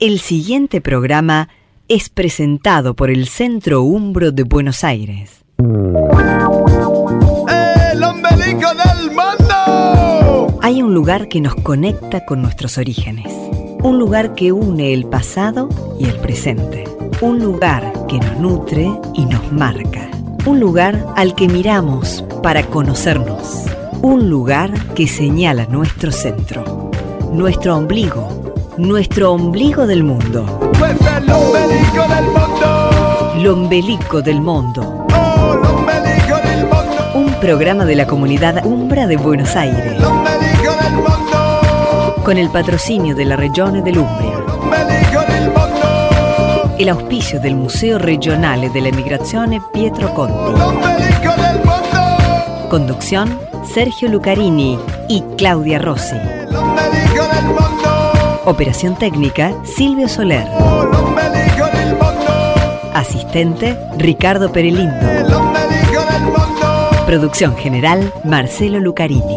El siguiente programa es presentado por el Centro Umbro de Buenos Aires. ¡El ombelico del mundo! Hay un lugar que nos conecta con nuestros orígenes. Un lugar que une el pasado y el presente. Un lugar que nos nutre y nos marca. Un lugar al que miramos para conocernos. Un lugar que señala nuestro centro. Nuestro ombligo nuestro ombligo del mundo. Pues el ombelico del mundo. Lombelico del mundo. Oh, del mundo. Un programa de la comunidad Umbra de Buenos Aires. El ombelico del mundo. Con el patrocinio de la Regione dell'Umbria. Del mundo. El auspicio del Museo Regionale della Emigrazione Pietro Conti. El ombelico del mundo. Conducción Sergio Lucarini y Claudia Rossi. Operación técnica Silvio Soler. Asistente Ricardo Perelindo. Producción general Marcelo Lucarini.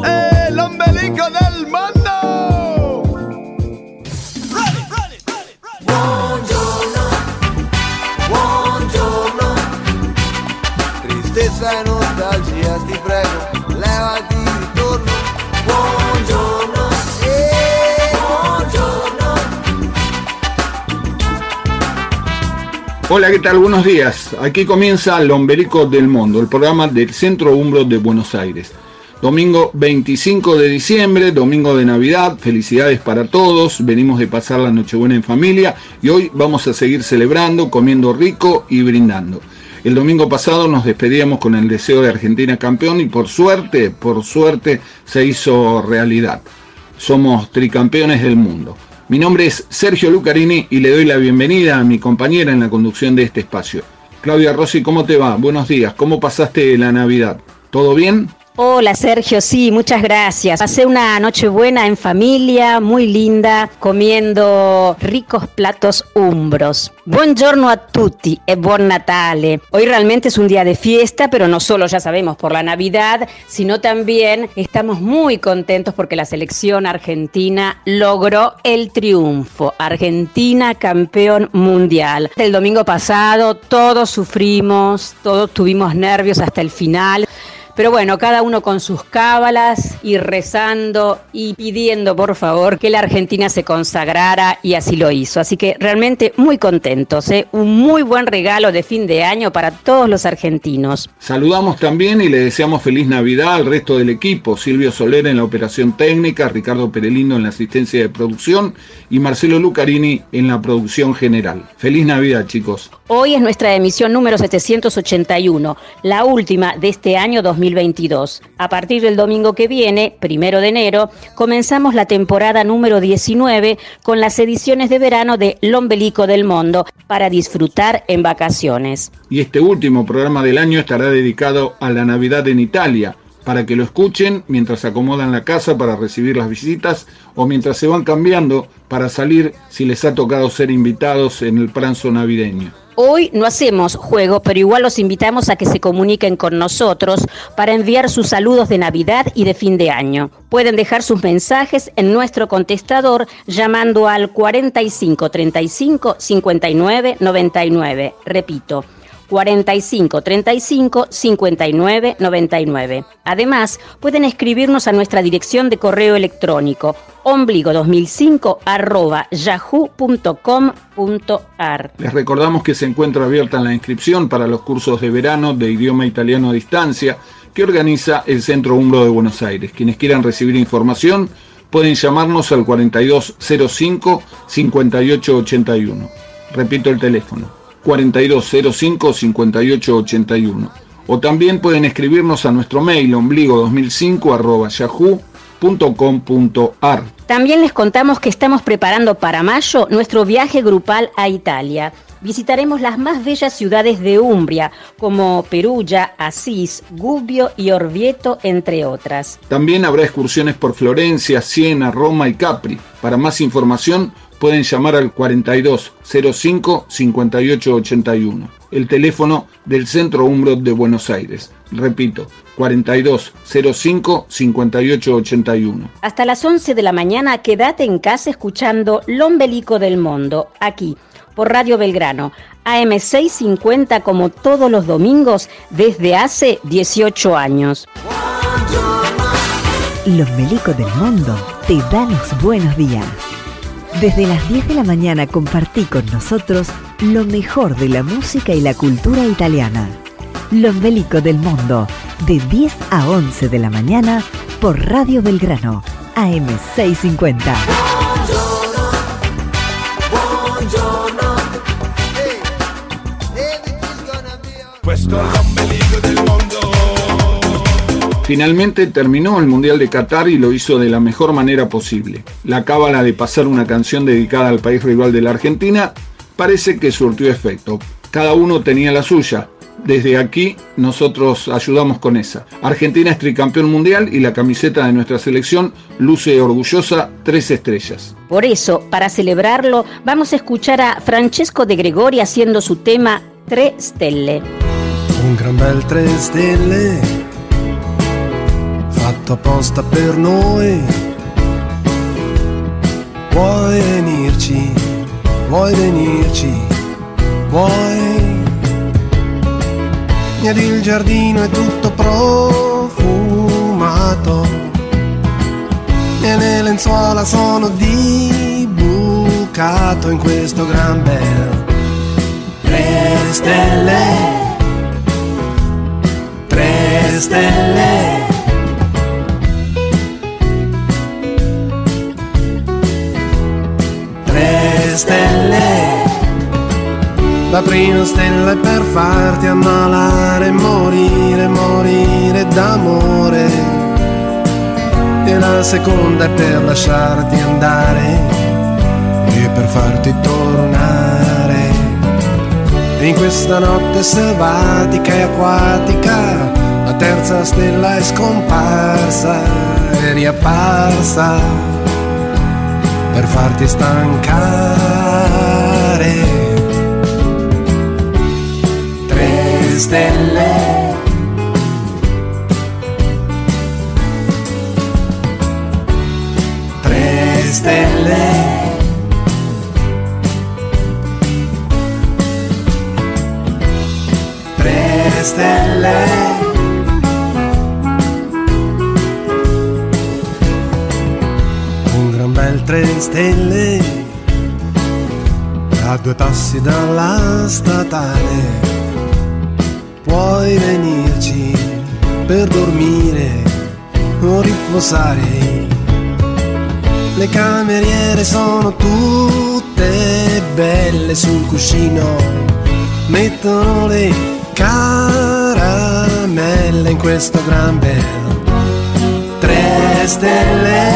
Hola, ¿qué tal? Buenos días. Aquí comienza El Ombelico del Mundo, el programa del Centro Umbro de Buenos Aires. Domingo 25 de diciembre, domingo de Navidad, felicidades para todos, venimos de pasar la Nochebuena en familia y hoy vamos a seguir celebrando, comiendo rico y brindando. El domingo pasado nos despedíamos con el deseo de Argentina campeón y por suerte, por suerte se hizo realidad. Somos tricampeones del mundo. Mi nombre es Sergio Lucarini y le doy la bienvenida a mi compañera en la conducción de este espacio. Claudia Rossi, ¿cómo te va? Buenos días, ¿cómo pasaste la Navidad? ¿Todo bien? Hola Sergio, sí, muchas gracias. Pasé una noche buena en familia, muy linda, comiendo ricos platos umbros. Buongiorno a tutti e buon Natale. Hoy realmente es un día de fiesta, pero no solo ya sabemos por la Navidad, sino también estamos muy contentos porque la selección argentina logró el triunfo. Argentina campeón mundial. El domingo pasado todos sufrimos, todos tuvimos nervios hasta el final. Pero bueno, cada uno con sus cábalas y rezando y pidiendo por favor que la Argentina se consagrara y así lo hizo. Así que realmente muy contentos, ¿eh? un muy buen regalo de fin de año para todos los argentinos. Saludamos también y le deseamos feliz Navidad al resto del equipo, Silvio Soler en la operación técnica, Ricardo Perelino en la asistencia de producción y Marcelo Lucarini en la producción general. Feliz Navidad chicos. Hoy es nuestra emisión número 781, la última de este año 2022. A partir del domingo que viene, primero de enero, comenzamos la temporada número 19 con las ediciones de verano de Lombelico del Mundo para disfrutar en vacaciones. Y este último programa del año estará dedicado a la Navidad en Italia, para que lo escuchen mientras acomodan la casa para recibir las visitas o mientras se van cambiando para salir si les ha tocado ser invitados en el pranzo navideño. Hoy no hacemos juego, pero igual los invitamos a que se comuniquen con nosotros para enviar sus saludos de Navidad y de fin de año. Pueden dejar sus mensajes en nuestro contestador llamando al 45 35 59 99. Repito, 45 35 59 99. Además, pueden escribirnos a nuestra dirección de correo electrónico ombligo2005 arroba yahoo.com.ar. Les recordamos que se encuentra abierta la inscripción para los cursos de verano de idioma italiano a distancia que organiza el Centro Umbro de Buenos Aires. Quienes quieran recibir información pueden llamarnos al 4205 5881. Repito el teléfono 4205 5881. O también pueden escribirnos a nuestro mail ombligo2005 arroba yahoo.com.ar. También les contamos que estamos preparando para mayo nuestro viaje grupal a Italia. Visitaremos las más bellas ciudades de Umbria, como Perugia, Asís, Gubbio y Orvieto, entre otras. También habrá excursiones por Florencia, Siena, Roma y Capri. Para más información pueden llamar al 4205 5881, el teléfono del Centro Umbro de Buenos Aires. Repito, 4205 5881. Hasta las 11 de la mañana quédate en casa escuchando Lombelico del Mundo, aquí Radio Belgrano, AM650 como todos los domingos desde hace 18 años. Los Melicos del Mundo te dan los buenos días. Desde las 10 de la mañana compartí con nosotros lo mejor de la música y la cultura italiana. Los Melicos del Mundo, de 10 a 11 de la mañana por Radio Belgrano, AM650. Finalmente terminó el Mundial de Qatar y lo hizo de la mejor manera posible. La cábala de pasar una canción dedicada al país rival de la Argentina parece que surtió efecto. Cada uno tenía la suya. Desde aquí nosotros ayudamos con esa. Argentina es tricampeón mundial y la camiseta de nuestra selección luce orgullosa tres estrellas. Por eso, para celebrarlo, vamos a escuchar a Francesco de Gregori haciendo su tema Tre Stelle. Un gran bel tre stelle fatto apposta per noi. Vuoi venirci, vuoi venirci, vuoi. Ed il giardino è tutto profumato e le lenzuola sono di bucato in questo gran bel tre stelle tre stelle. Tre stelle. La prima stella è per farti ammalare morire morire d'amore. E la seconda è per lasciarti andare. E per farti tornare in questa notte selvatica e acquatica la terza stella è scomparsa e riapparsa per farti stancare. Tre stelle. Tre stelle. Tre stelle. Un gran bel tre stelle a due passi dalla statale. Puoi venirci per dormire o riposare. Le cameriere sono tutte belle sul cuscino, mettono le caramelle in questo gran bel tre stelle.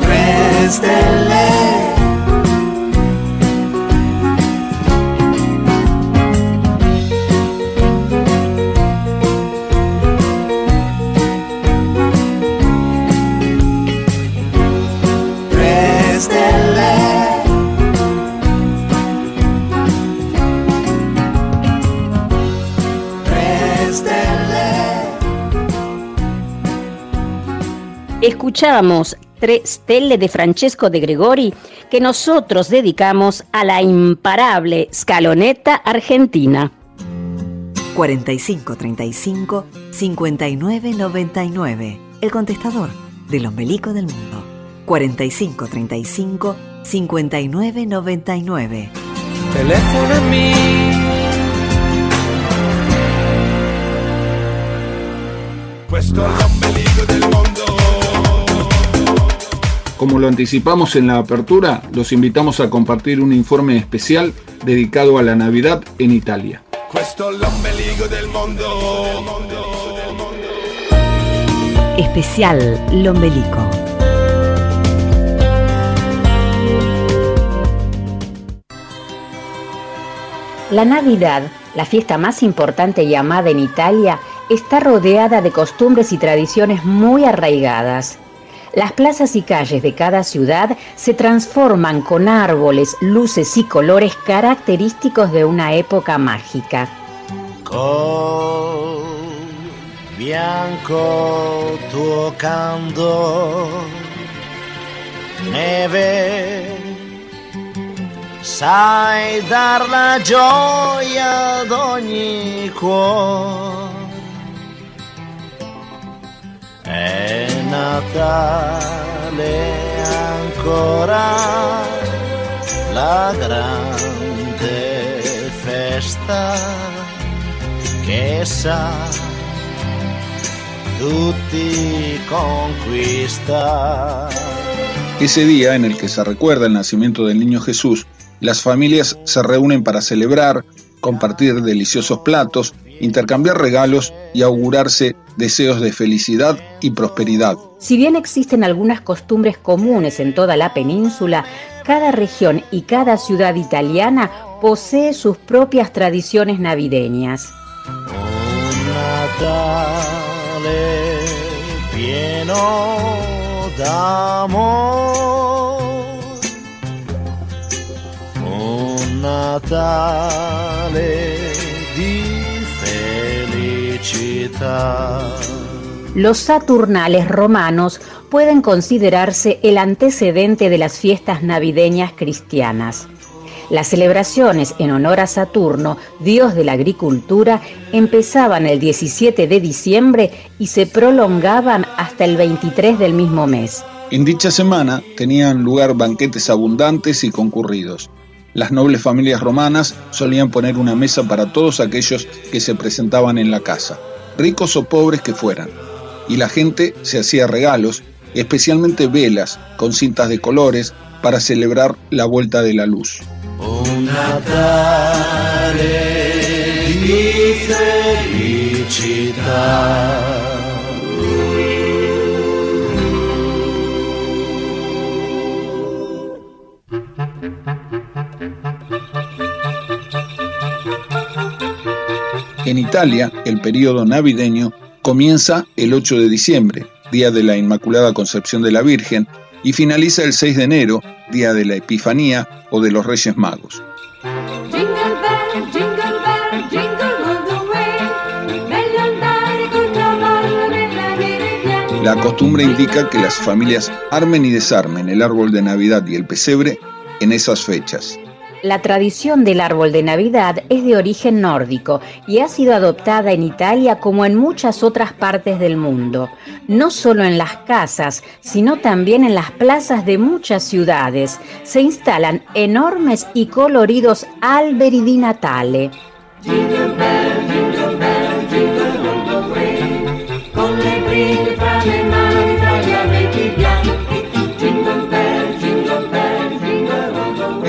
Tre stelle. Escuchábamos Tre Stelle de Francesco de Gregori que nosotros dedicamos a la imparable Scaloneta Argentina. 4535 5999. El contestador del ombelico del mundo. 4535 5999. Telefonami. Questo è l'ombelico del Como lo anticipamos en la apertura, los invitamos a compartir un informe especial dedicado a la Navidad en Italia. Especial Lombelico. La Navidad, la fiesta más importante y amada en Italia, está rodeada de costumbres y tradiciones muy arraigadas. Las plazas y calles de cada ciudad se transforman con árboles, luces y colores característicos de una época mágica. Col bianco tuo candor, neve sai dar la gioia ad ogni cuore. È Natale ancora la grande festa che sa tutti conquista. Ese día en el que se recuerda el nacimiento del niño Jesús, las familias se reúnen para celebrar, compartir deliciosos platos, intercambiar regalos y augurarse deseos de felicidad y prosperidad. Si bien existen algunas costumbres comunes en toda la península, cada región y cada ciudad italiana posee sus propias tradiciones navideñas. Un Natale pieno d'amor. Natale di felicità. Los Saturnales romanos pueden considerarse el antecedente de las fiestas navideñas cristianas. Las celebraciones en honor a Saturno, dios de la agricultura, empezaban el 17 de diciembre y se prolongaban hasta el 23 del mismo mes. En dicha semana tenían lugar banquetes abundantes y concurridos. Las nobles familias romanas solían poner una mesa para todos aquellos que se presentaban en la casa, ricos o pobres que fueran. Y la gente se hacía regalos, especialmente velas con cintas de colores, para celebrar la vuelta de la luz. Un Natale di felicità. En Italia, el periodo navideño comienza el 8 de diciembre, día de la Inmaculada Concepción de la Virgen, y finaliza el 6 de enero, día de la Epifanía o de los Reyes Magos. La costumbre indica que las familias armen y desarmen el árbol de Navidad y el pesebre en esas fechas. La tradición del árbol de Navidad es de origen nórdico y ha sido adoptada en Italia como en muchas otras partes del mundo, no solo en las casas, sino también en las plazas de muchas ciudades. Se instalan enormes y coloridos alberi di Natale.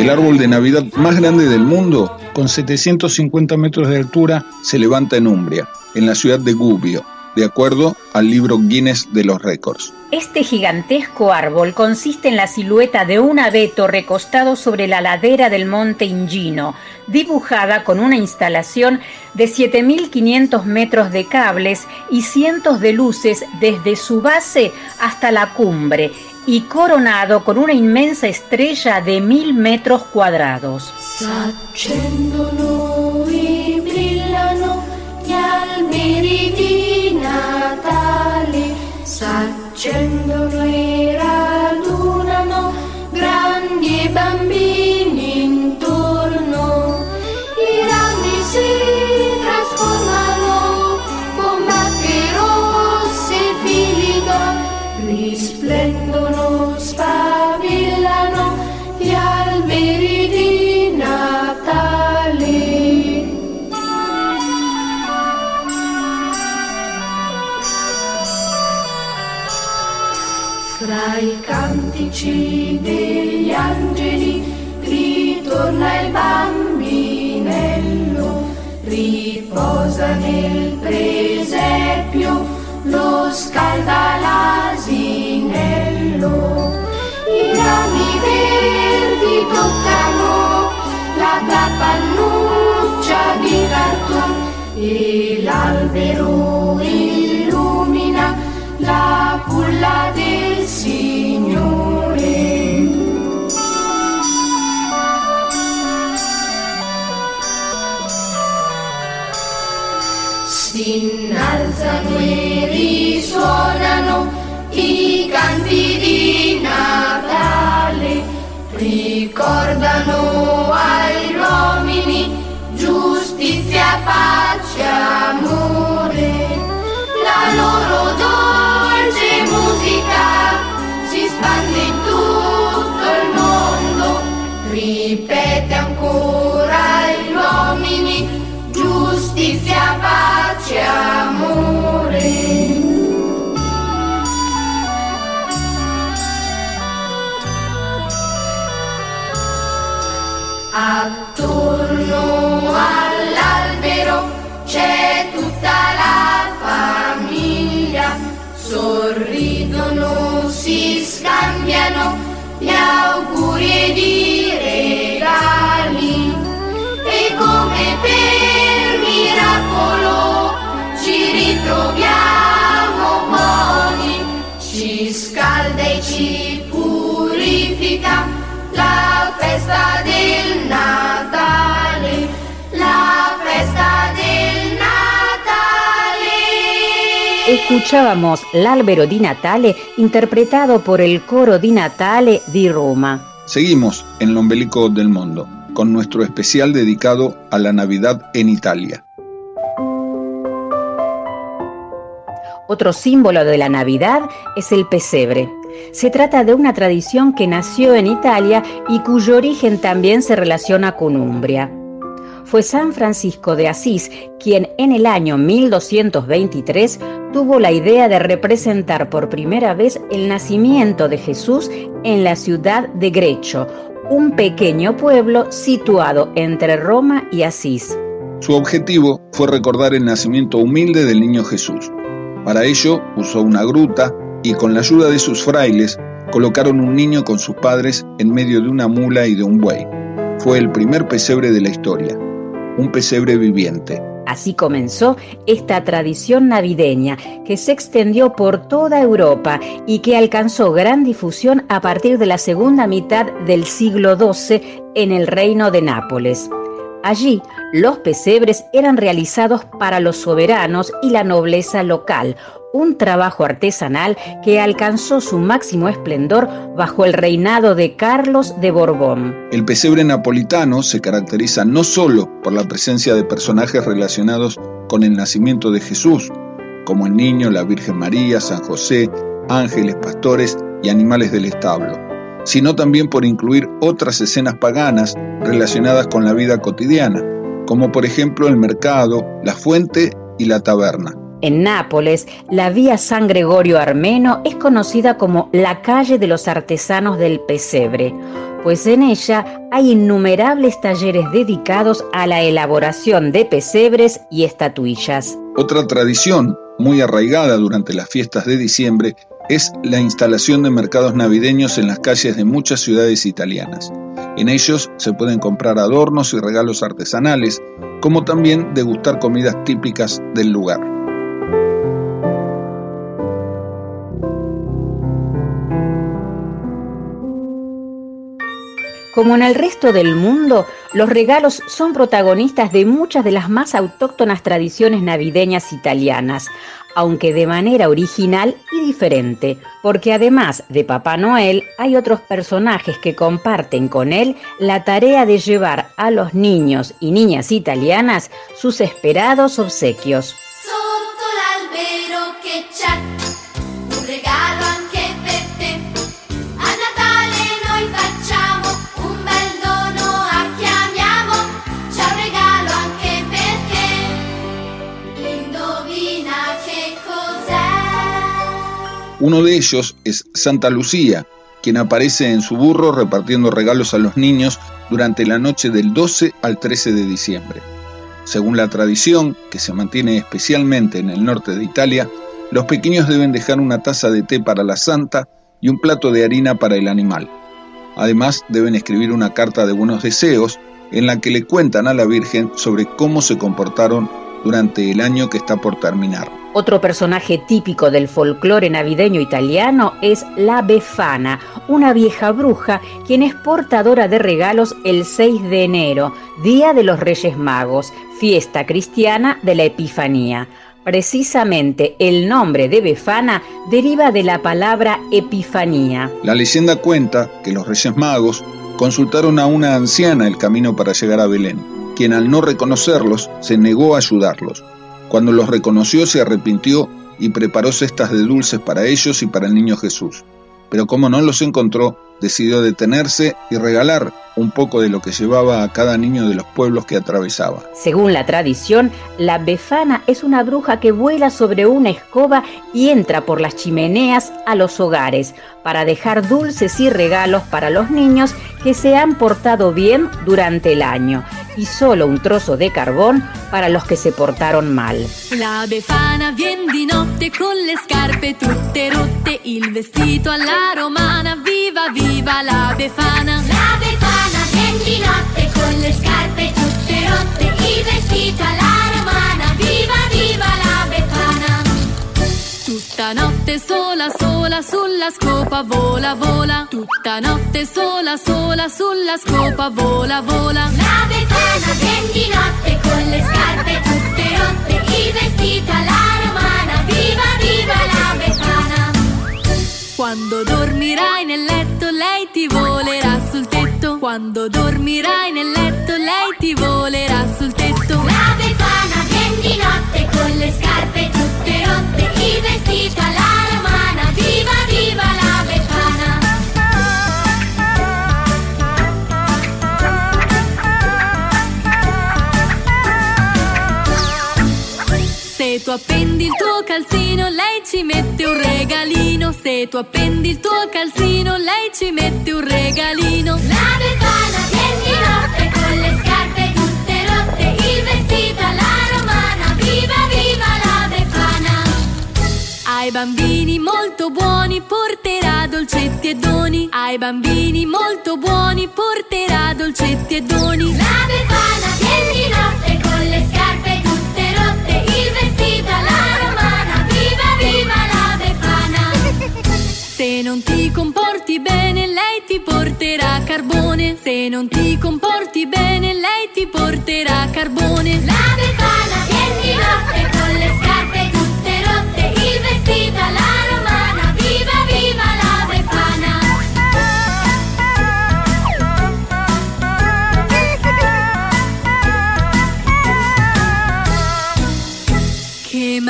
El árbol de Navidad más grande del mundo, con 750 metros de altura, se levanta en Umbria, en la ciudad de Gubbio, de acuerdo al libro Guinness de los récords. Este gigantesco árbol consiste en la silueta de un abeto recostado sobre la ladera del monte Ingino, dibujada con una instalación de 7.500 metros de cables y cientos de luces desde su base hasta la cumbre, y coronado con una inmensa estrella de mil metros cuadrados. voci degli angeli, ritorna il bambinello, riposa nel presepio, lo scalda l'asinello. I rami verdi toccano la cappannuccia di cartone e l'albero illumina la culla del silenzio risuonano i canti di Natale, ricordano agli uomini giustizia, pace, amore, la loro dolce musica si spande in tutto il mondo, ripete ancora agli uomini giustizia, pace, amore. C'è tutta la famiglia, sorridono, si scambiano gli auguri ed i regali. E come per miracolo ci ritroviamo buoni, ci scalda e ci purifica la festa del Escuchábamos l'Albero di Natale interpretado por el coro di Natale di Roma. Seguimos en el ombelico del mundo con nuestro especial dedicado a la Navidad en Italia. Otro símbolo de la Navidad es el pesebre. Se trata de una tradición que nació en Italia y cuyo origen también se relaciona con Umbria. Fue San Francisco de Asís quien en el año 1223 tuvo la idea de representar por primera vez el nacimiento de Jesús en la ciudad de Grecho, un pequeño pueblo situado entre Roma y Asís. Su objetivo fue recordar el nacimiento humilde del niño Jesús. Para ello usó una gruta y con la ayuda de sus frailes colocaron un niño con sus padres en medio de una mula y de un buey. Fue el primer pesebre de la historia, un pesebre viviente. Así comenzó esta tradición navideña que se extendió por toda Europa y que alcanzó gran difusión a partir de la segunda mitad del siglo XII en el reino de Nápoles. Allí, los pesebres eran realizados para los soberanos y la nobleza local, un trabajo artesanal que alcanzó su máximo esplendor bajo el reinado de Carlos de Borbón. El pesebre napolitano se caracteriza no solo por la presencia de personajes relacionados con el nacimiento de Jesús, como el niño, la Virgen María, San José, ángeles, pastores y animales del establo, sino también por incluir otras escenas paganas relacionadas con la vida cotidiana, como por ejemplo el mercado, la fuente y la taberna. En Nápoles, la vía San Gregorio Armeno es conocida como la calle de los artesanos del pesebre, pues en ella hay innumerables talleres dedicados a la elaboración de pesebres y estatuillas. Otra tradición muy arraigada durante las fiestas de diciembre es la instalación de mercados navideños en las calles de muchas ciudades italianas. En ellos se pueden comprar adornos y regalos artesanales, como también degustar comidas típicas del lugar. Como en el resto del mundo, los regalos son protagonistas de muchas de las más autóctonas tradiciones navideñas italianas, aunque de manera original y diferente, porque además de Papá Noel hay otros personajes que comparten con él la tarea de llevar a los niños y niñas italianas sus esperados obsequios. Uno de ellos es Santa Lucía, quien aparece en su burro repartiendo regalos a los niños durante la noche del 12 al 13 de diciembre. Según la tradición, que se mantiene especialmente en el norte de Italia, los pequeños deben dejar una taza de té para la santa y un plato de harina para el animal. Además, deben escribir una carta de buenos deseos en la que le cuentan a la Virgen sobre cómo se comportaron durante el año que está por terminar. Otro personaje típico del folclore navideño italiano es la Befana, una vieja bruja quien es portadora de regalos el 6 de enero, Día de los Reyes Magos, fiesta cristiana de la Epifanía. Precisamente el nombre de Befana deriva de la palabra epifanía. La leyenda cuenta que los Reyes Magos consultaron a una anciana el camino para llegar a Belén, quien al no reconocerlos se negó a ayudarlos. Cuando los reconoció se arrepintió y preparó cestas de dulces para ellos y para el niño Jesús. Pero como no los encontró, decidió detenerse y regalar un poco de lo que llevaba a cada niño de los pueblos que atravesaba. Según la tradición, la befana es una bruja que vuela sobre una escoba y entra por las chimeneas a los hogares para dejar dulces y regalos para los niños que se han portado bien durante el año y solo un trozo de carbón para los que se portaron mal. La befana vien di notte con le scarpe tutte rotte, il vestito alla romana, viva viva la befana. La befana vien di notte con le scarpe tutte rotte, il vestito alla romana, viva viva la befana. Tutta notte sola sola sulla scopa vola vola, tutta notte sola sola sulla scopa vola vola. La befana vien di notte con le scarpe tutte rotte, il vestito alla romana, viva viva la befana. Quando dormirai nel letto lei ti volerà sul tetto, quando dormirai nel letto lei ti volerà sul tetto. La befana vien di notte con le scarpe tutte rotte, il vestito alla romana, viva viva la tu appendi il tuo calzino, lei ci mette un regalino. Se tu appendi il tuo calzino, lei ci mette un regalino. La befana vien di notte con le scarpe tutte rotte, il vestito alla romana, viva viva la befana. Ai bambini molto buoni porterà dolcetti e doni. Ai bambini molto buoni porterà dolcetti e doni. La befana vien di notte con vestito alla romana, viva viva la befana. Se non ti comporti bene, lei ti porterà carbone. Se non ti comporti bene, lei ti porterà carbone. La befana vien di notte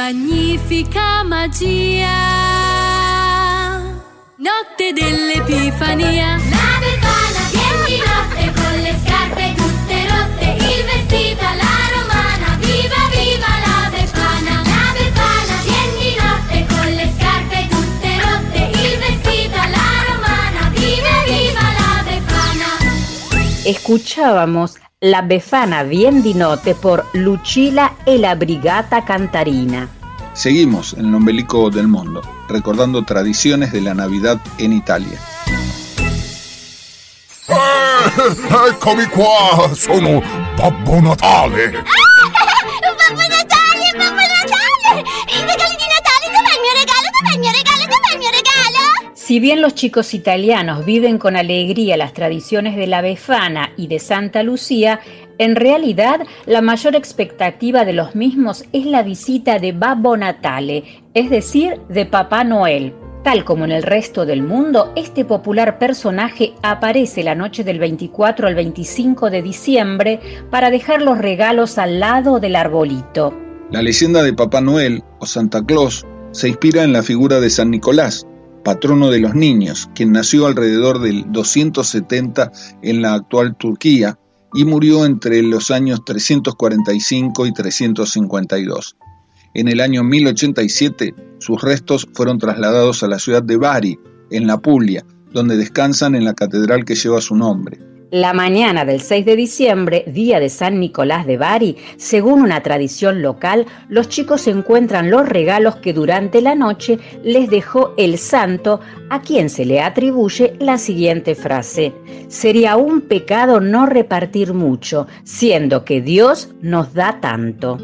magnifica magia! Notte dell'Epifania. La befana vien di notte con le scarpe tutte rotte, il vestito alla romana, viva viva la befana. La befana vien di notte con le scarpe tutte rotte, il vestito alla romana, viva viva la befana. Escuchábamos La Befana Bien di Notte por Lucila e la Brigata Cantarina. Seguimos en el ombelico del mundo, recordando tradiciones de la Navidad en Italia. Eh, eccomi qua, sono Babbo Natale. Babbo Natale, Babbo Natale! I regali di Natale, dov'è il mio regalo? Dov'è il mio regalo? Dov'è il mio regalo? Si bien los chicos italianos viven con alegría las tradiciones de la Befana y de Santa Lucía, en realidad la mayor expectativa de los mismos es la visita de Babbo Natale, es decir, de Papá Noel. Tal como en el resto del mundo, este popular personaje aparece la noche del 24 al 25 de diciembre para dejar los regalos al lado del arbolito. La leyenda de Papá Noel o Santa Claus se inspira en la figura de San Nicolás, patrono de los niños, quien nació alrededor del 270 en la actual Turquía y murió entre los años 345 y 352. En el año 1087, sus restos fueron trasladados a la ciudad de Bari, en la Puglia, donde descansan en la catedral que lleva su nombre. La mañana del 6 de diciembre, día de San Nicolás de Bari, según una tradición local, los chicos encuentran los regalos que durante la noche les dejó el santo, a quien se le atribuye la siguiente frase. Sería un pecado no repartir mucho, siendo que Dios nos da tanto.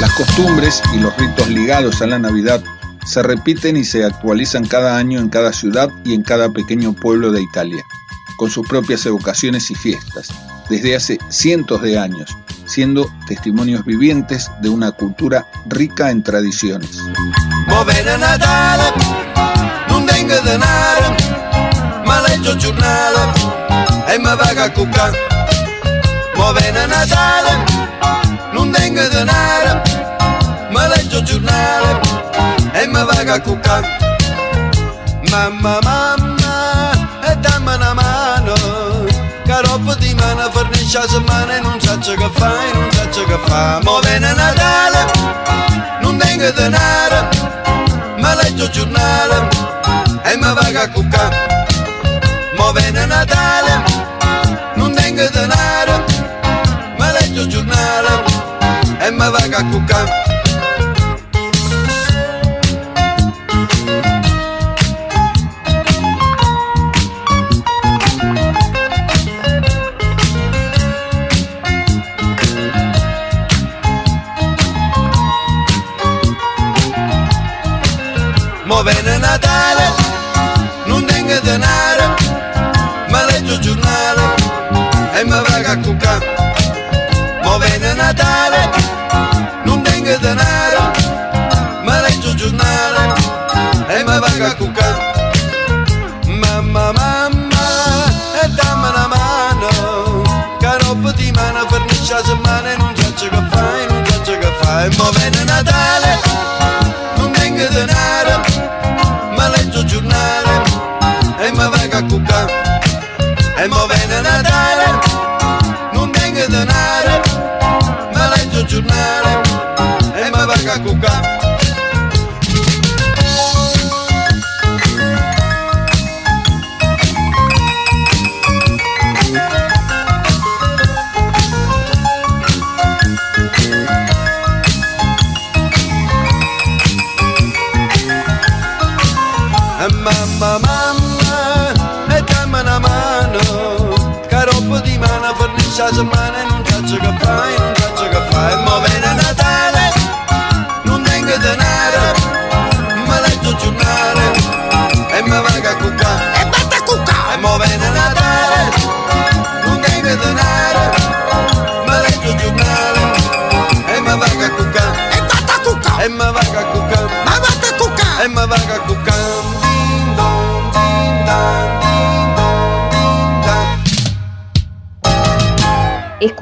Las costumbres y los ritos ligados a la Navidad se repiten y se actualizan cada año en cada ciudad y en cada pequeño pueblo de Italia, con sus propias evocaciones y fiestas. desde hace cientos de años, siendo testimonios vivientes de una cultura rica en tradiciones. E mi vaga cuccare. Mamma, mamma, e dammi una mano, che di mano fornisce la settimana e non so che fai, non so che fa. Movene Natale, non tengo denaro, ma leggo il giornale e mi vaga a cuccare. Movene Natale, non tengo denaro, ma leggo il giornale e mi vaga a cuccare.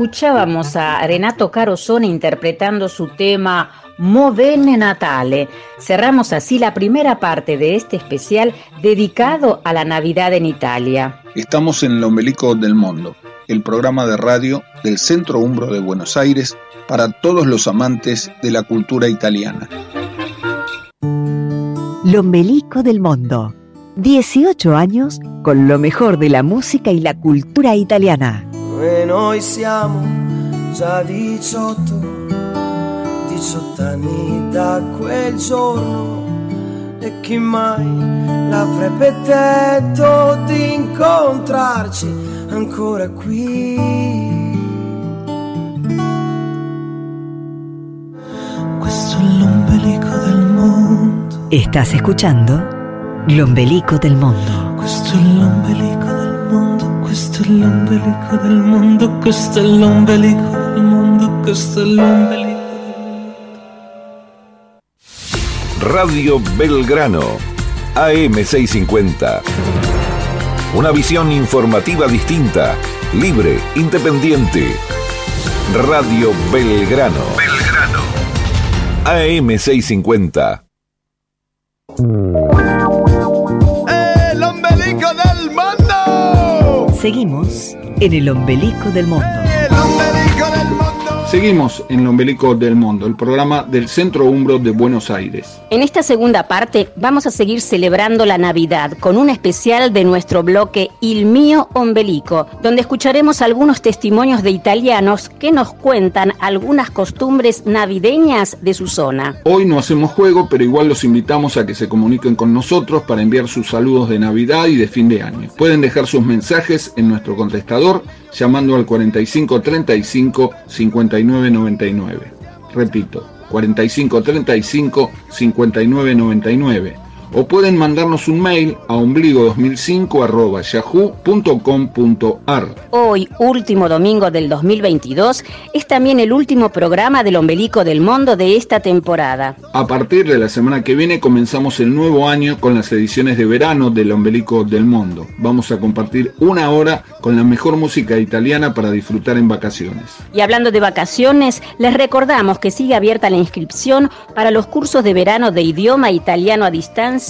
Escuchábamos a Renato Carosone interpretando su tema Movene Natale. Cerramos así la primera parte de este especial dedicado a la Navidad en Italia. Estamos en el ombelico del mundo, el programa de radio del Centro Umbro de Buenos Aires para todos los amantes de la cultura italiana. L'ombelico del mondo. 18 años con lo mejor de la música y la cultura italiana. E noi siamo già 18, 18 anni da quel giorno e chi mai l'avrebbe detto di incontrarci ancora qui. Questo è l'ombelico del mondo, Estás escuchando L'ombelico del mondo. questo è l'ombelico l'ombelico del l'ombelico del l'ombelico. Radio Belgrano, AM650. Una visión informativa distinta, libre, independiente. Radio Belgrano. Belgrano. AM650. Seguimos en el ombelico del mundo. Seguimos en el ombelico del mundo, el programa del Centro Umbro de Buenos Aires. En esta segunda parte vamos a seguir celebrando la Navidad con un especial de nuestro bloque Il mio ombelico, donde escucharemos algunos testimonios de italianos que nos cuentan algunas costumbres navideñas de su zona. Hoy no hacemos juego, pero igual los invitamos a que se comuniquen con nosotros para enviar sus saludos de Navidad y de fin de año. Pueden dejar sus mensajes en nuestro contestador llamando al 4535 5999. Repito, 4535 5999 o pueden mandarnos un mail a ombligo2005.yahoo.com.ar. Hoy, último domingo del 2022, es también el último programa del Ombelico del Mundo de esta temporada. A partir de la semana que viene comenzamos el nuevo año con las ediciones de verano del Ombelico del Mundo. Vamos a compartir una hora con la mejor música italiana para disfrutar en vacaciones. Y hablando de vacaciones, les recordamos que sigue abierta la inscripción para los cursos de verano de idioma italiano a distancia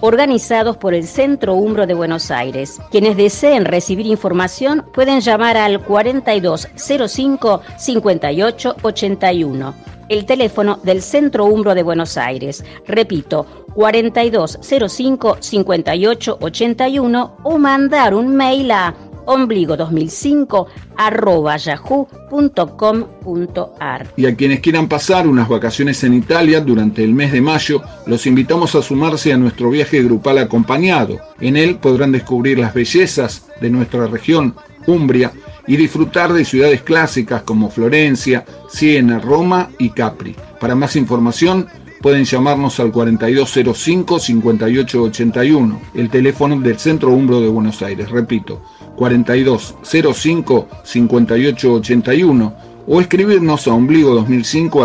organizados por el Centro Umbro de Buenos Aires. Quienes deseen recibir información pueden llamar al 4205 5881 el teléfono del Centro Umbro de Buenos Aires. Repito, 4205 5881 o mandar un mail a ombligo2005 arroba yahoo.com.ar. Y a quienes quieran pasar unas vacaciones en Italia durante el mes de mayo, los invitamos a sumarse a nuestro viaje grupal acompañado. En él podrán descubrir las bellezas de nuestra región, Umbria, y disfrutar de ciudades clásicas como Florencia, Siena, Roma y Capri. Para más información, pueden llamarnos al 4205-5881, el teléfono del Centro Umbro de Buenos Aires. Repito, 4205-5881 o escribirnos a ombligo2005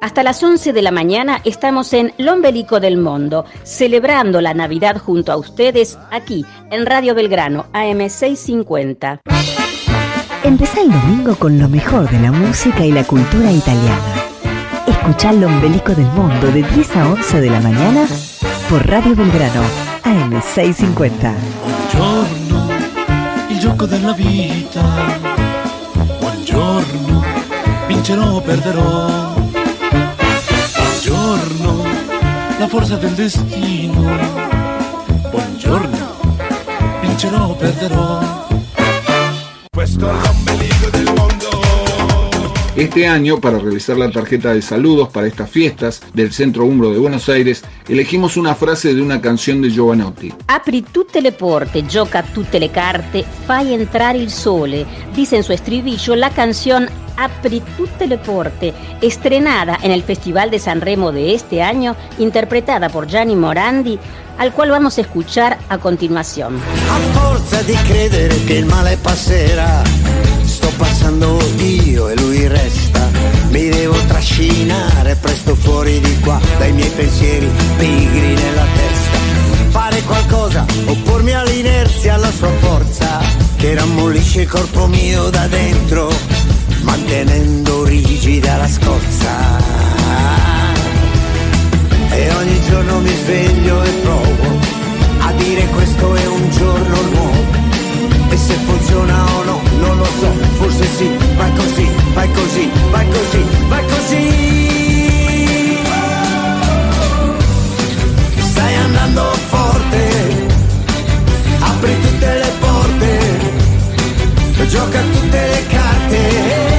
Hasta las 11 de la mañana estamos en Lombelico del Mundo, celebrando la Navidad junto a ustedes aquí en Radio Belgrano, AM650. Empezá el domingo con lo mejor de la música y la cultura italiana. Escuchá Lombelico del Mundo de 10 a 11 de la mañana por Radio Belgrano, AM650. Buongiorno, il gioco della vita. Buongiorno, vincerò o perderò. Buongiorno, la forza del destino. Buongiorno, vincerò o perderò. Questo è l'ombelico del. Este año, para realizar la tarjeta de saludos para estas fiestas del Centro Umbro de Buenos Aires, elegimos una frase de una canción de Giovanotti. Apri tutte le porte, gioca tutte le carte, fai entrare il sole, dice en su estribillo la canción Apri tutte le porte, estrenada en el Festival de San Remo de este año, interpretada por Gianni Morandi, al cual vamos a escuchar a continuación. A forza di credere che il male passerà, sto passando io e lui resta. Mi devo trascinare presto fuori di qua, dai miei pensieri pigri nella testa. Fare qualcosa, oppormi all'inerzia, alla sua forza, che rammollisce il corpo mio da dentro, mantenendo rigida la scorza. E ogni giorno mi sveglio e provo a dire questo è un giorno nuovo. Se funziona o no, non lo so, forse sì, vai così, vai così, vai così, vai così. Stai andando forte, apri tutte le porte, gioca tutte le carte,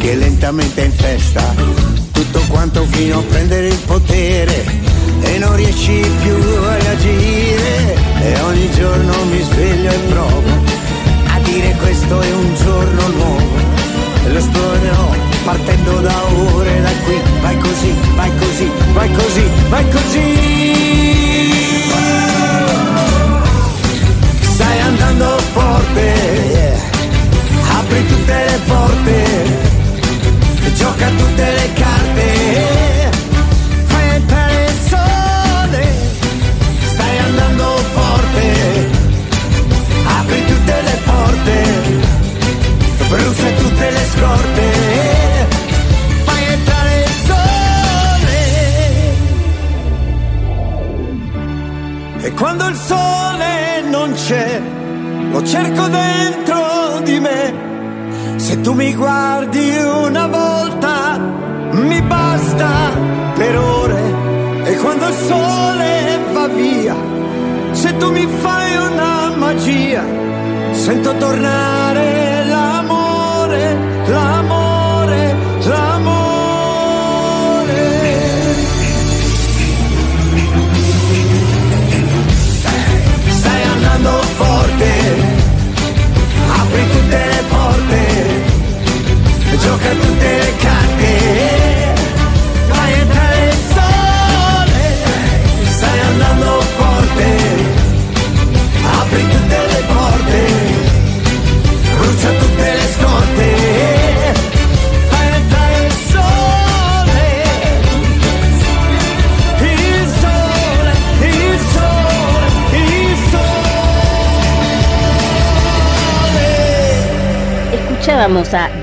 che lentamente infesta tutto quanto fino a prendere il potere e non riesci più a reagire. E ogni giorno mi sveglio e provo a dire questo è un giorno nuovo. E lo esploderò partendo da ore da qui. Vai così, vai così, vai così, vai così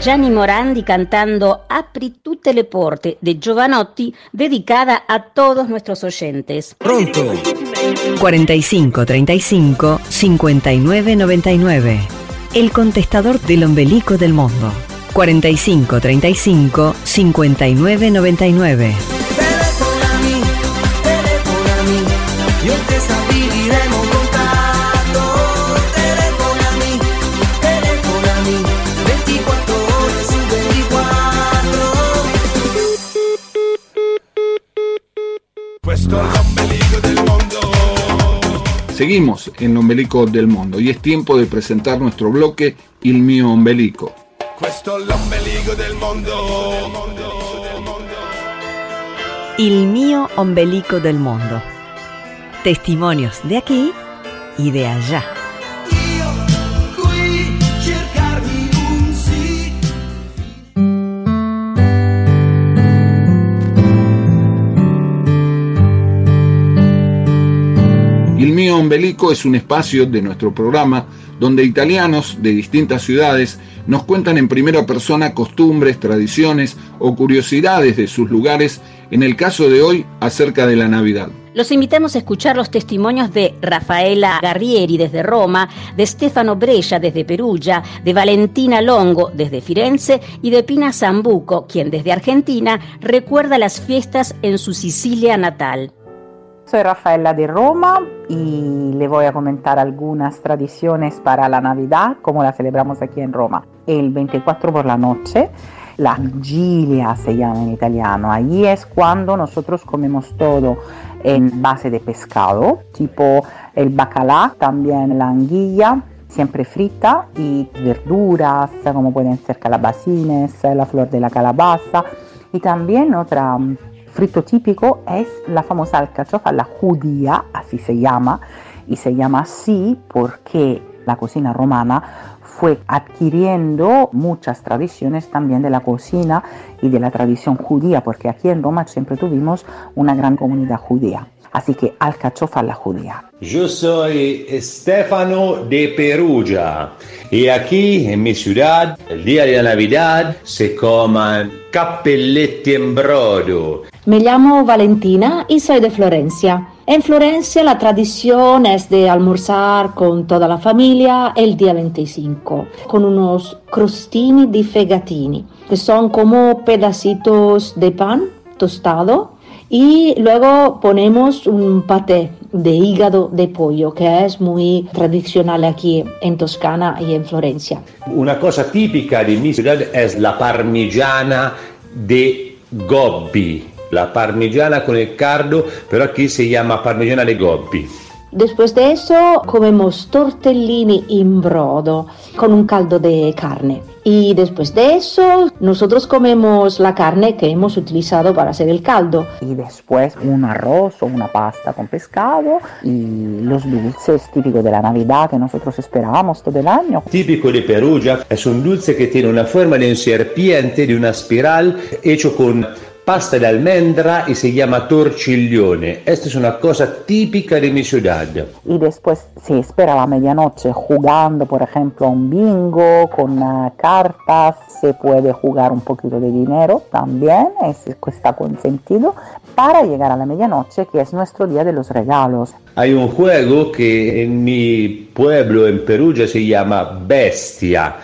Gianni Morandi cantando Apri tutte le porte de Giovanotti, dedicada a todos nuestros oyentes. Pronto. 45 35 59 99. El contestador del ombelico del mundo. 45 35 59 99. Seguimos en Ombelico del Mundo y es tiempo de presentar nuestro bloque Il mio ombelico. Questo è l'ombelico del mondo. El mío ombelico del mundo. Testimonios de aquí y de allá. Il mio ombelico es un espacio de nuestro programa donde italianos de distintas ciudades nos cuentan en primera persona costumbres, tradiciones o curiosidades de sus lugares, en el caso de hoy acerca de la Navidad. Los invitamos a escuchar los testimonios de Rafaela Garrieri desde Roma, de Stefano Brescia desde Perugia, de Valentina Longo desde Firenze y de Pina Zambuco, quien desde Argentina recuerda las fiestas en su Sicilia natal. Soy Rafaela de Roma y le voy a comentar algunas tradiciones para la Navidad, como la celebramos aquí en Roma. El 24 por la noche, la vigilia se llama en italiano. Ahí es cuando nosotros comemos todo en base de pescado, tipo el bacalá, también la anguilla, siempre frita y verduras como pueden ser calabacines, la flor de la calabaza y también otra frito típico es la famosa alcachofa, la judía, así se llama, y se llama así porque la cocina romana fue adquiriendo muchas tradiciones también de la cocina y de la tradición judía, porque aquí en Roma siempre tuvimos una gran comunidad judía. Así que alcachofa la judía. Yo soy Stefano de Perugia y aquí en mi ciudad, el día de la Navidad, se coman cappelletti en brodo. Me llamo Valentina y soy de Florencia. En Florencia la tradición es de almorzar con toda la familia el día 25, con unos crostini di fegatini, que son como pedacitos de pan tostado y luego ponemos un paté de hígado de pollo que es muy tradicional aquí en Toscana y en Florencia. Una cosa típica de mi ciudad es la parmigiana de Gobbi. La parmigiana con el cardo, pero aquí se llama parmigiana de Gobbi. Después de eso comemos tortellini in brodo con un caldo de carne. Y después de eso nosotros comemos la carne que hemos utilizado para hacer el caldo. Y después un arroz o una pasta con pescado y los dulces típicos de la Navidad que nosotros esperamos todo el año. Típico de Perugia es un dulce que tiene una forma de un serpiente, de una espiral, hecho con pasta de almendra y se llama torciglione. Esta es una cosa típica de mi ciudad. Y después se espera la medianoche jugando, por ejemplo, a un bingo con ah, cartas. Se puede jugar un poquito de dinero también, es, está consentido, para llegar a la medianoche, que es nuestro día de los regalos. Hay un juego que en mi pueblo, en Perugia, se llama Bestia.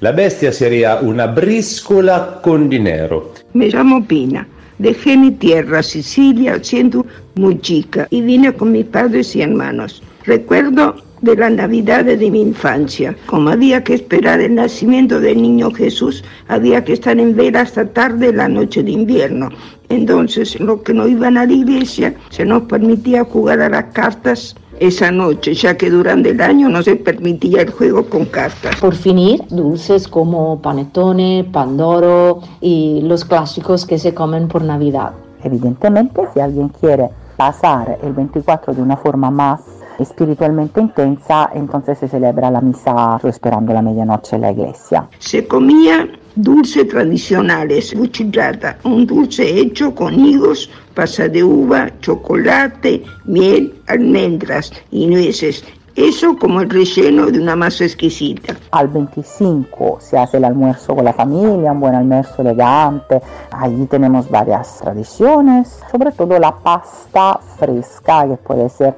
La bestia sería una briscola con dinero. Me llamo Pina. Dejé mi tierra, Sicilia, siendo muy chica y vine con mis padres y hermanos. Recuerdo de la Navidad de mi infancia. Como había que esperar el nacimiento del niño Jesús, había que estar en vela hasta tarde la noche de invierno. Entonces, los que no iban a la iglesia, se nos permitía jugar a las cartas esa noche, ya que durante el año no se permitía el juego con cartas. Por finir, dulces como panettone, pandoro y los clásicos que se comen por Navidad. Evidentemente, si alguien quiere pasar el 24 de una forma más espiritualmente intensa, entonces se celebra la misa esperando la medianoche en la iglesia. Se comía dulces tradicionales, buchillata, un dulce hecho con higos, pasa de uva, chocolate, miel, almendras y nueces. Eso como el relleno de una masa exquisita. Al 25 se hace el almuerzo con la familia, un buen almuerzo elegante. Allí tenemos varias tradiciones, sobre todo la pasta fresca, que puede ser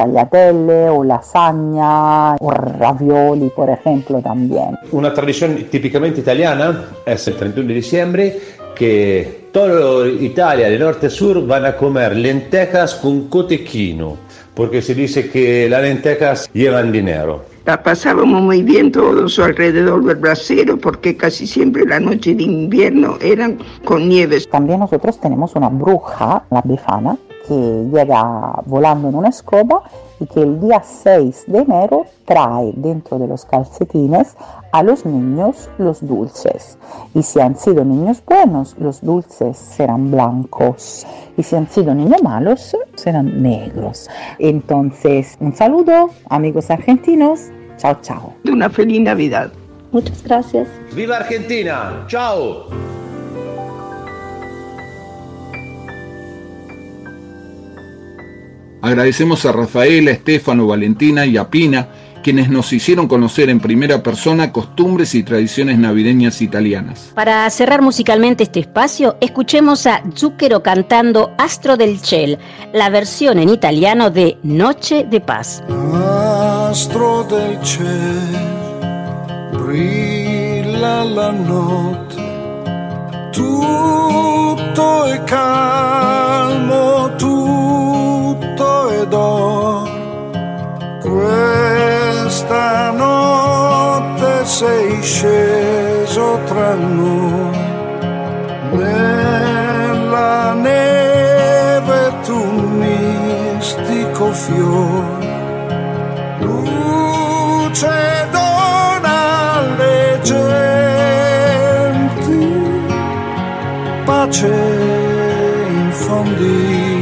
tagliatelle o lasaña o ravioli, por ejemplo, también. Una tradición típicamente italiana es el 31 de diciembre que toda Italia, de norte a sur, van a comer lentejas con cotechino, porque se dice que las lentejas llevan dinero. La pasábamos muy bien todos alrededor del brasero porque casi siempre la noche de invierno eran con nieves. También nosotros tenemos una bruja, la befana, que llega volando en una escoba y que el día 6 de enero trae dentro de los calcetines a los niños los dulces. Y si han sido niños buenos, los dulces serán blancos. Y si han sido niños malos, serán negros. Entonces, un saludo, amigos argentinos. Chao, chao. Una feliz Navidad. Muchas gracias. ¡Viva Argentina! ¡Chao! Agradecemos a Rafaela, Estefano, Valentina y a Pina, quienes nos hicieron conocer en primera persona costumbres y tradiciones navideñas italianas. Para cerrar musicalmente este espacio, escuchemos a Zucchero cantando Astro del Ciel, la versión en italiano de Noche de Paz. Astro del cielo, brilla la notte, tutto è calmo, tutto d'oro. Questa notte sei sceso tra noi, nella neve tu mistico fiore luce dona alle genti, pace infondi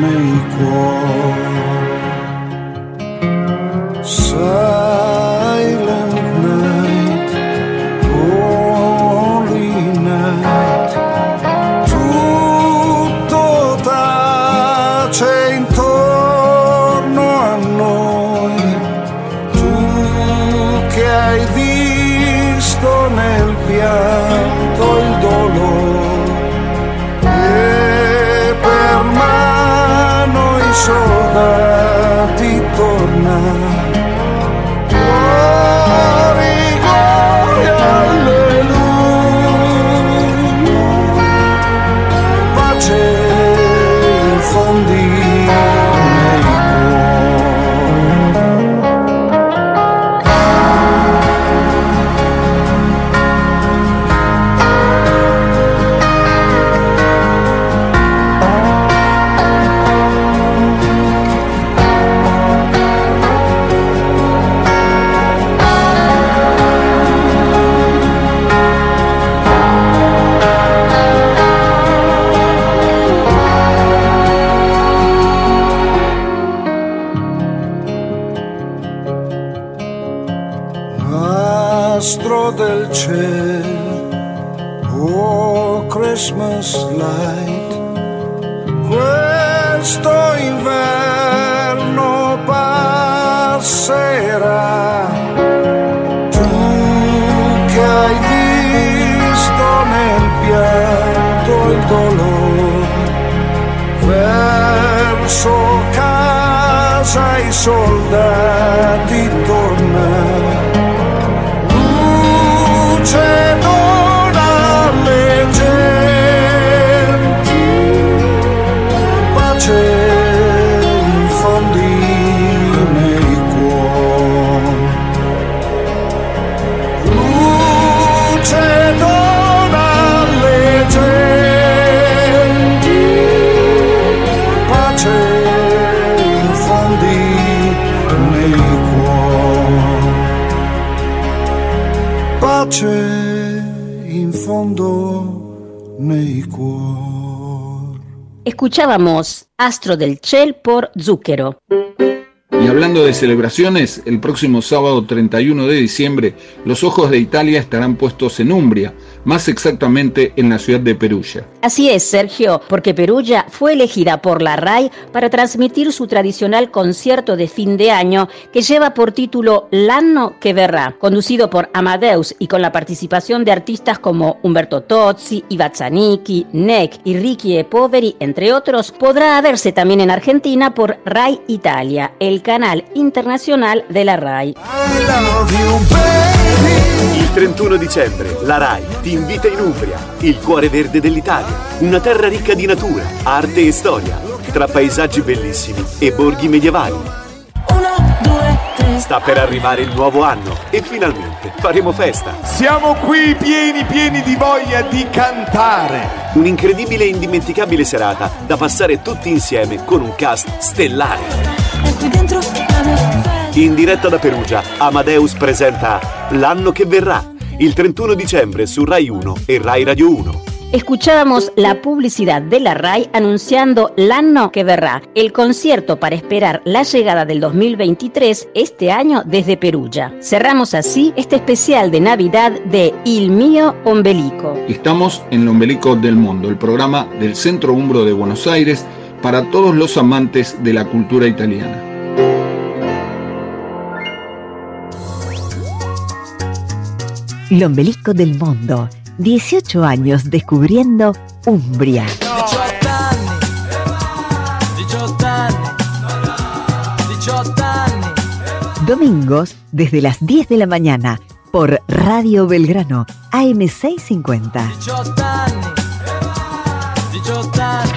nei cuori. Oh. Escuchábamos Astro del Chel por Zúquero. Y hablando de celebraciones, el próximo sábado 31 de diciembre, los ojos de Italia estarán puestos en Umbria, más exactamente en la ciudad de Perugia. Así es, Sergio, porque Perugia fue elegida por la RAI para transmitir su tradicional concierto de fin de año que lleva por título L'anno que verrà, conducido por Amadeus y con la participación de artistas como Umberto Tozzi, Iva Zanicchi, Neck y Ricky Poveri, entre otros, podrá verse también en Argentina por RAI Italia, el canal internacional de la RAI. Il 31 dicembre la RAI ti invita in Umbria, il cuore verde dell'Italia, una terra ricca di natura, arte e storia, tra paesaggi bellissimi e borghi medievali. Sta per arrivare il nuovo anno e finalmente faremo festa. Siamo qui pieni pieni di voglia di cantare. Un'incredibile e indimenticabile serata da passare tutti insieme con un cast stellare. In diretta da Perugia, Amadeus presenta L'anno che verrà, il 31 dicembre su Rai 1 e Rai Radio 1. Escuchábamos la publicidad de la RAI anunciando L'anno que verrà, el concierto para esperar la llegada del 2023 este año desde Perugia. Cerramos así este especial de Navidad de Il mio ombelico. Estamos en el Ombelico del Mundo, el programa del Centro Umbro de Buenos Aires para todos los amantes de la cultura italiana. L'ombelico del mundo. 18 años descubriendo Umbria. 18 anni, 18 anni, 18 anni. Domingos desde las 10 de la mañana por Radio Belgrano AM650. 18 anni, 18 anni.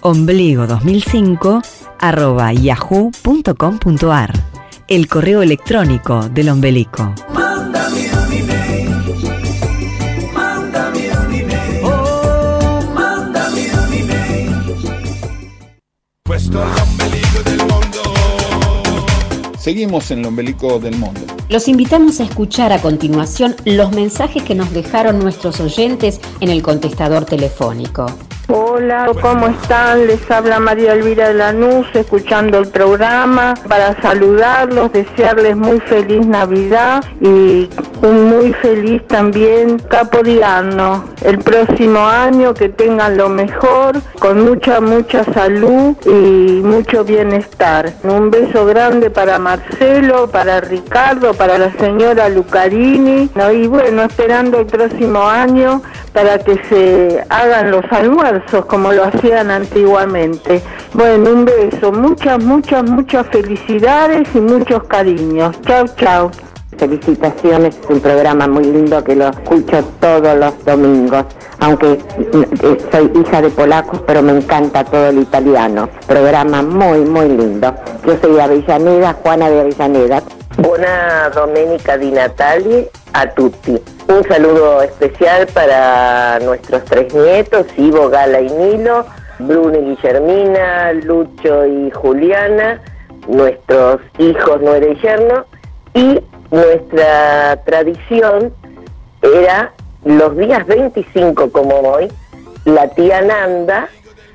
Ombligo 2005 arroba yahoo.com.ar El correo electrónico del ombelico. Mándame un email, mándame un email, oh, mándame un email. Questo è l'ombelico del mondo. Seguimos en el Ombelico del Mundo. Los invitamos a escuchar a continuación los mensajes que nos dejaron nuestros oyentes en el contestador telefónico. Hola, ¿cómo están? Les habla María Elvira de Lanús, escuchando el programa para saludarlos, desearles muy feliz Navidad y un muy feliz también Capo di Anno. El próximo año que tengan lo mejor, con mucha, mucha salud y mucho bienestar. Un beso grande para Marcelo, para Ricardo, para la señora Lucarini y bueno, esperando el próximo año para que se hagan los almuerzos como lo hacían antiguamente. Bueno, un beso, muchas, muchas, muchas felicidades y muchos cariños. Chao, chao. Felicitaciones, es un programa muy lindo que lo escucho todos los domingos, aunque eh, soy hija de polacos, pero me encanta todo el italiano. Programa muy, muy lindo. Yo soy Avellaneda, Juana de Avellaneda. Buona domenica di Natale a tutti. Un saludo especial para nuestros tres nietos, Ivo, Gala y Nilo, Bruno y Guillermina, Lucho y Juliana, nuestros hijos Nuera y Yerno, y nuestra tradición era los días 25 como hoy, la tía Nanda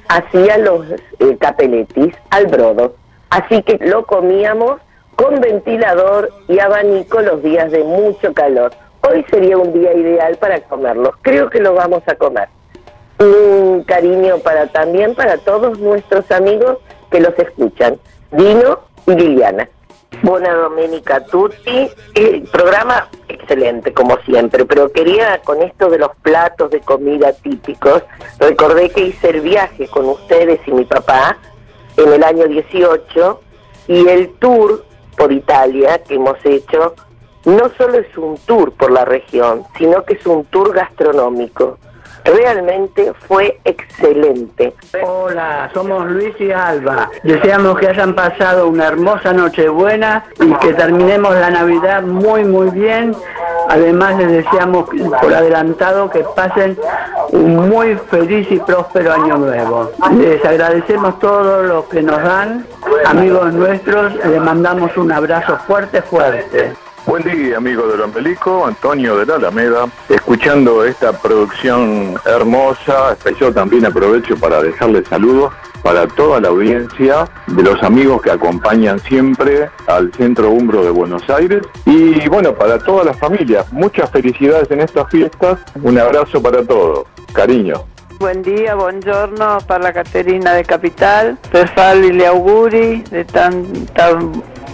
hacía los eh, capeletis al brodo. Así que lo comíamos con ventilador y abanico los días de mucho calor. Hoy sería un día ideal para comerlos. Creo que lo vamos a comer. Un cariño para también para todos nuestros amigos que los escuchan, Dino y Liliana. Buena Domenica Tutti, el programa excelente como siempre, pero quería con esto de los platos de comida típicos, recordé que hice el viaje con ustedes y mi papá en el año 18 y el tour por Italia que hemos hecho no solo es un tour por la región, sino que es un tour gastronómico. Realmente fue excelente. Hola, somos Luis y Alba. Deseamos que hayan pasado una hermosa Nochebuena y que terminemos la Navidad muy muy bien Además les deseamos por adelantado que pasen un muy feliz y próspero año nuevo. Les agradecemos todo lo que nos dan, amigos nuestros, les mandamos un abrazo fuerte, fuerte. Buen día, amigo del Ombelico, Antonio de la Alameda, escuchando esta producción hermosa. Yo también aprovecho para dejarle saludos para toda la audiencia de los amigos que acompañan siempre al Centro Umbro de Buenos Aires y bueno, para toda la familia. Muchas felicidades en estas fiestas. Un abrazo para todos. Cariño. Buen día, buongiorno para Caterina de Capital, per fargli gli auguri di tanta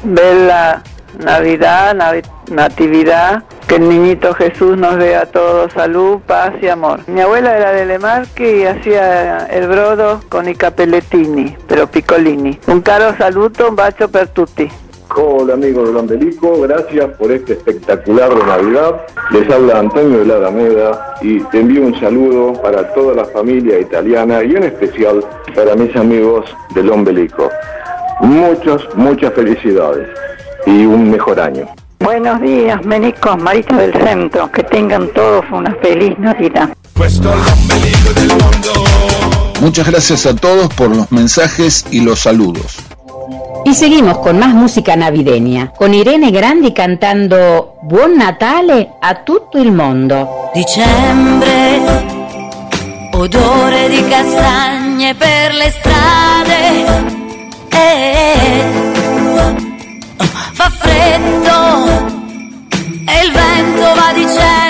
bella Navidad, navi- Natividad, que el niñito Jesús nos dé a todos salud, paz y amor. Mi abuela era de Lemarque y hacía el brodo con i capellettini, pero piccolini. Un caro saluto, un bacio per tutti. Hola amigos del Ombelico, gracias por este espectacular de Navidad. Les habla Antonio de la Alameda y te envío un saludo para toda la familia italiana y en especial para mis amigos del Ombelico. Muchas, muchas felicidades y un mejor año. Buenos días, Menicos, Marita del Centro. Que tengan todos una feliz Navidad. Muchas gracias a todos por los mensajes y los saludos. Y seguimos con más música navideña, con Irene Grandi cantando Buon Natale a tutto il mondo. Dicembre, odore di castagne per le strade. Eh, fa freddo e il vento va dicendo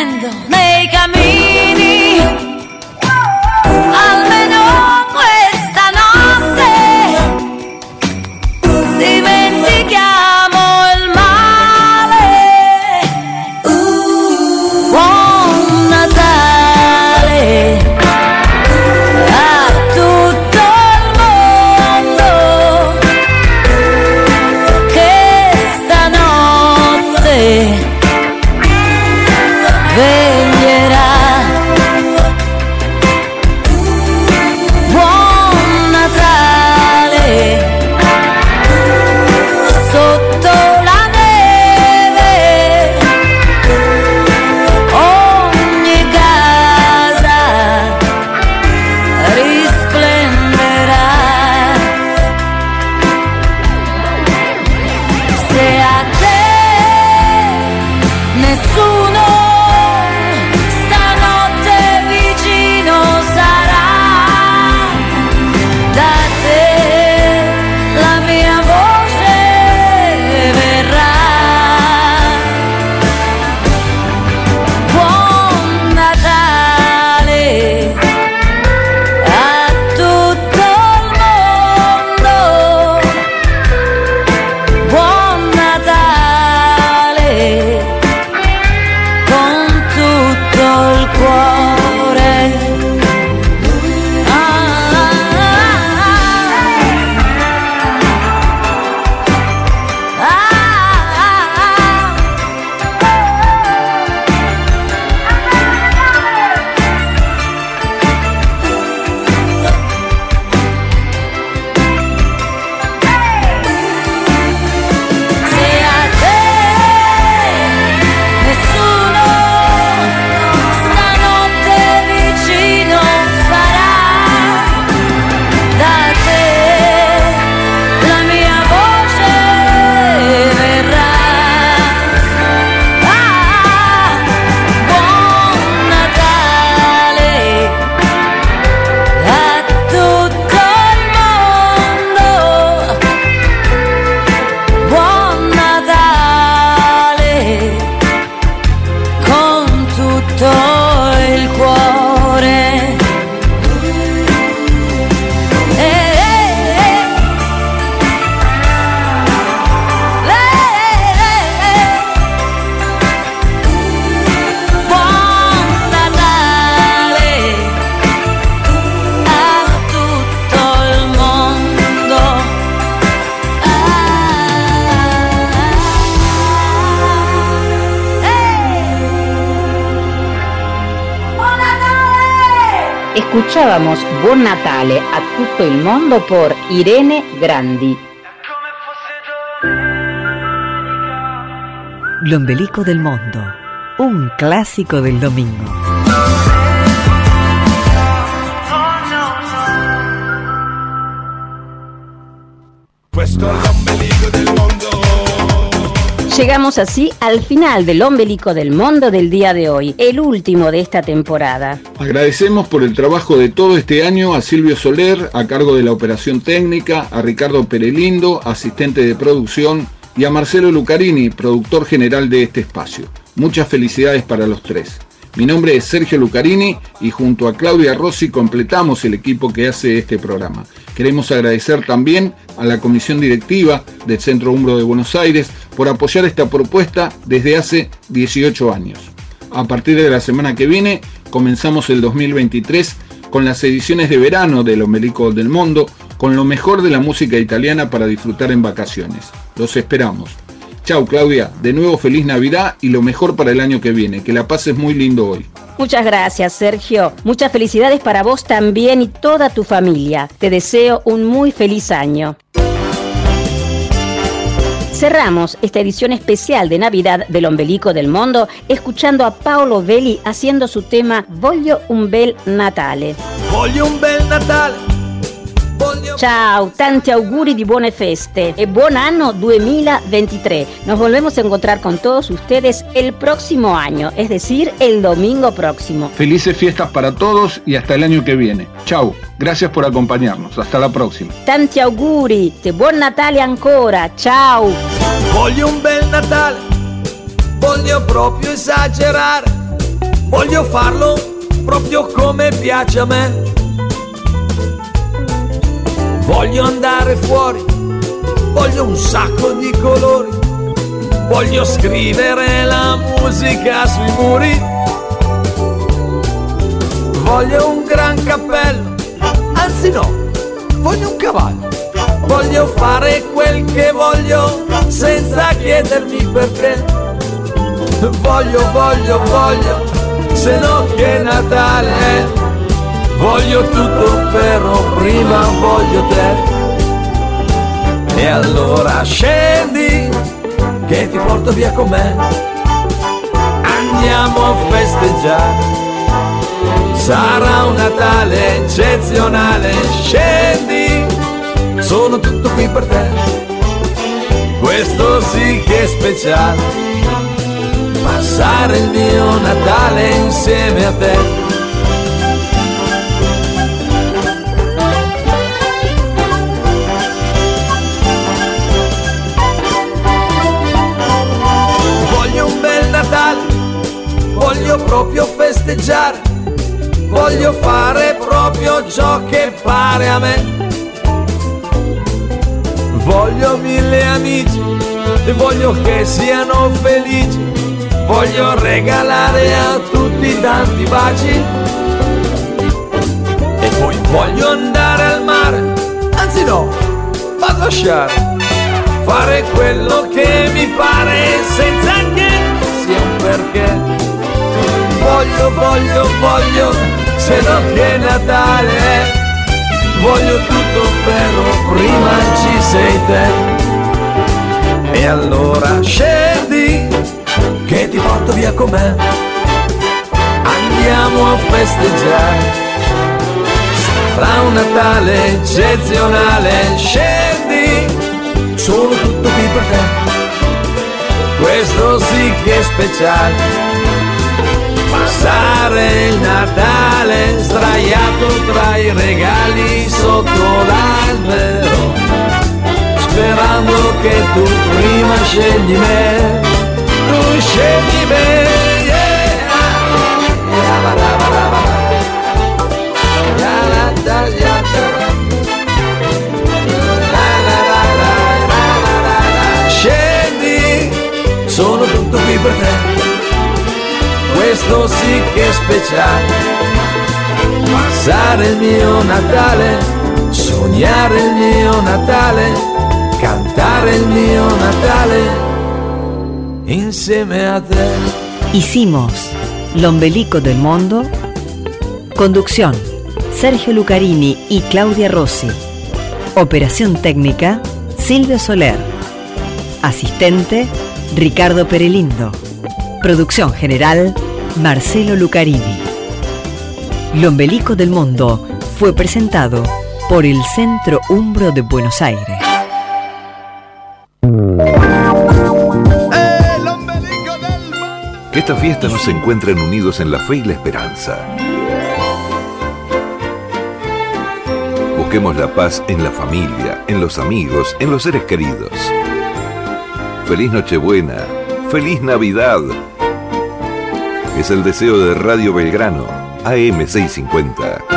Escuchábamos Buon Natale a tutto il mondo por Irene Grandi. L'ombelico del mondo. un clásico del domingo. Llegamos así al final del ombelico del mundo del día de hoy, el último de esta temporada. Agradecemos por el trabajo de todo este año a Silvio Soler, a cargo de la operación técnica, a Ricardo Perelindo, asistente de producción, y a Marcelo Lucarini, productor general de este espacio. Muchas felicidades para los tres. Mi nombre es Sergio Lucarini y junto a Claudia Rossi completamos el equipo que hace este programa. Queremos agradecer también a la comisión directiva del Centro Umbro de Buenos Aires por apoyar esta propuesta desde hace 18 años. A partir de la semana que viene comenzamos el 2023 con las ediciones de verano del Omelico del Mundo, con lo mejor de la música italiana para disfrutar en vacaciones. Los esperamos. Chau Claudia, de nuevo feliz Navidad y lo mejor para el año que viene. Que la pases muy lindo hoy. Muchas gracias, Sergio. Muchas felicidades para vos también y toda tu familia. Te deseo un muy feliz año. Cerramos esta edición especial de Navidad del Ombelico del Mundo escuchando a Paolo Belli haciendo su tema Voglio un bel Natale. Voglio un bel Natale Ciao, tanti auguri di buone feste e buon anno 2023. Nos volvemos a encontrar con todos ustedes el próximo año, es decir, el domingo próximo. Felices fiestas para todos y hasta el año que viene. Ciao, gracias por acompañarnos. Hasta la próxima. Tanti auguri e buon Natale ancora. Ciao. Voglio un bel Natale, voglio proprio esagerare, voglio farlo proprio come piace a me Voglio andare fuori, voglio un sacco di colori, voglio scrivere la musica sui muri. Voglio un gran cappello, anzi no, voglio un cavallo. Voglio fare quel che voglio senza chiedermi perché. Voglio, voglio, voglio, se no che Natale Voglio tutto però prima voglio te. E allora scendi che ti porto via con me. Andiamo a festeggiare. Sarà un Natale eccezionale. Scendi, sono tutto qui per te. Questo sì che è speciale. Passare il mio Natale insieme a te proprio festeggiare, voglio fare proprio ciò che pare a me. Voglio mille amici e voglio che siano felici, voglio regalare a tutti tanti baci. E poi voglio andare al mare, anzi no, vado a sciare, fare quello che mi pare senza che sia un perché voglio, voglio, voglio, se non che Natale. Voglio tutto però prima ci sei te. E allora scendi che ti porto via con me. Andiamo a festeggiare. Sarà un Natale eccezionale. Scendi, sono tutto qui per te. Questo sì che è speciale passare il Natale sdraiato tra i regali sotto l'albero, sperando che tu prima scegli me, tu scegli me. Scendi, sono tutto qui per te questo sì che è speciale. Passare il mio Natale, sognare il mio Natale, cantare il mio Natale insieme a te. Hicimos Lombelico del Mundo. Conducción: Sergio Lucarini y Claudia Rossi. Operación técnica: Silvio Soler. Asistente: Ricardo Perelindo. Producción general, Marcelo Lucarini. Lombelico del Mundo fue presentado por el Centro Umbro de Buenos Aires. Que esta fiesta nos encuentren unidos en la fe y la esperanza. Busquemos la paz en la familia, en los amigos, en los seres queridos. Feliz Nochebuena, feliz Navidad. Es el deseo de Radio Belgrano, AM650.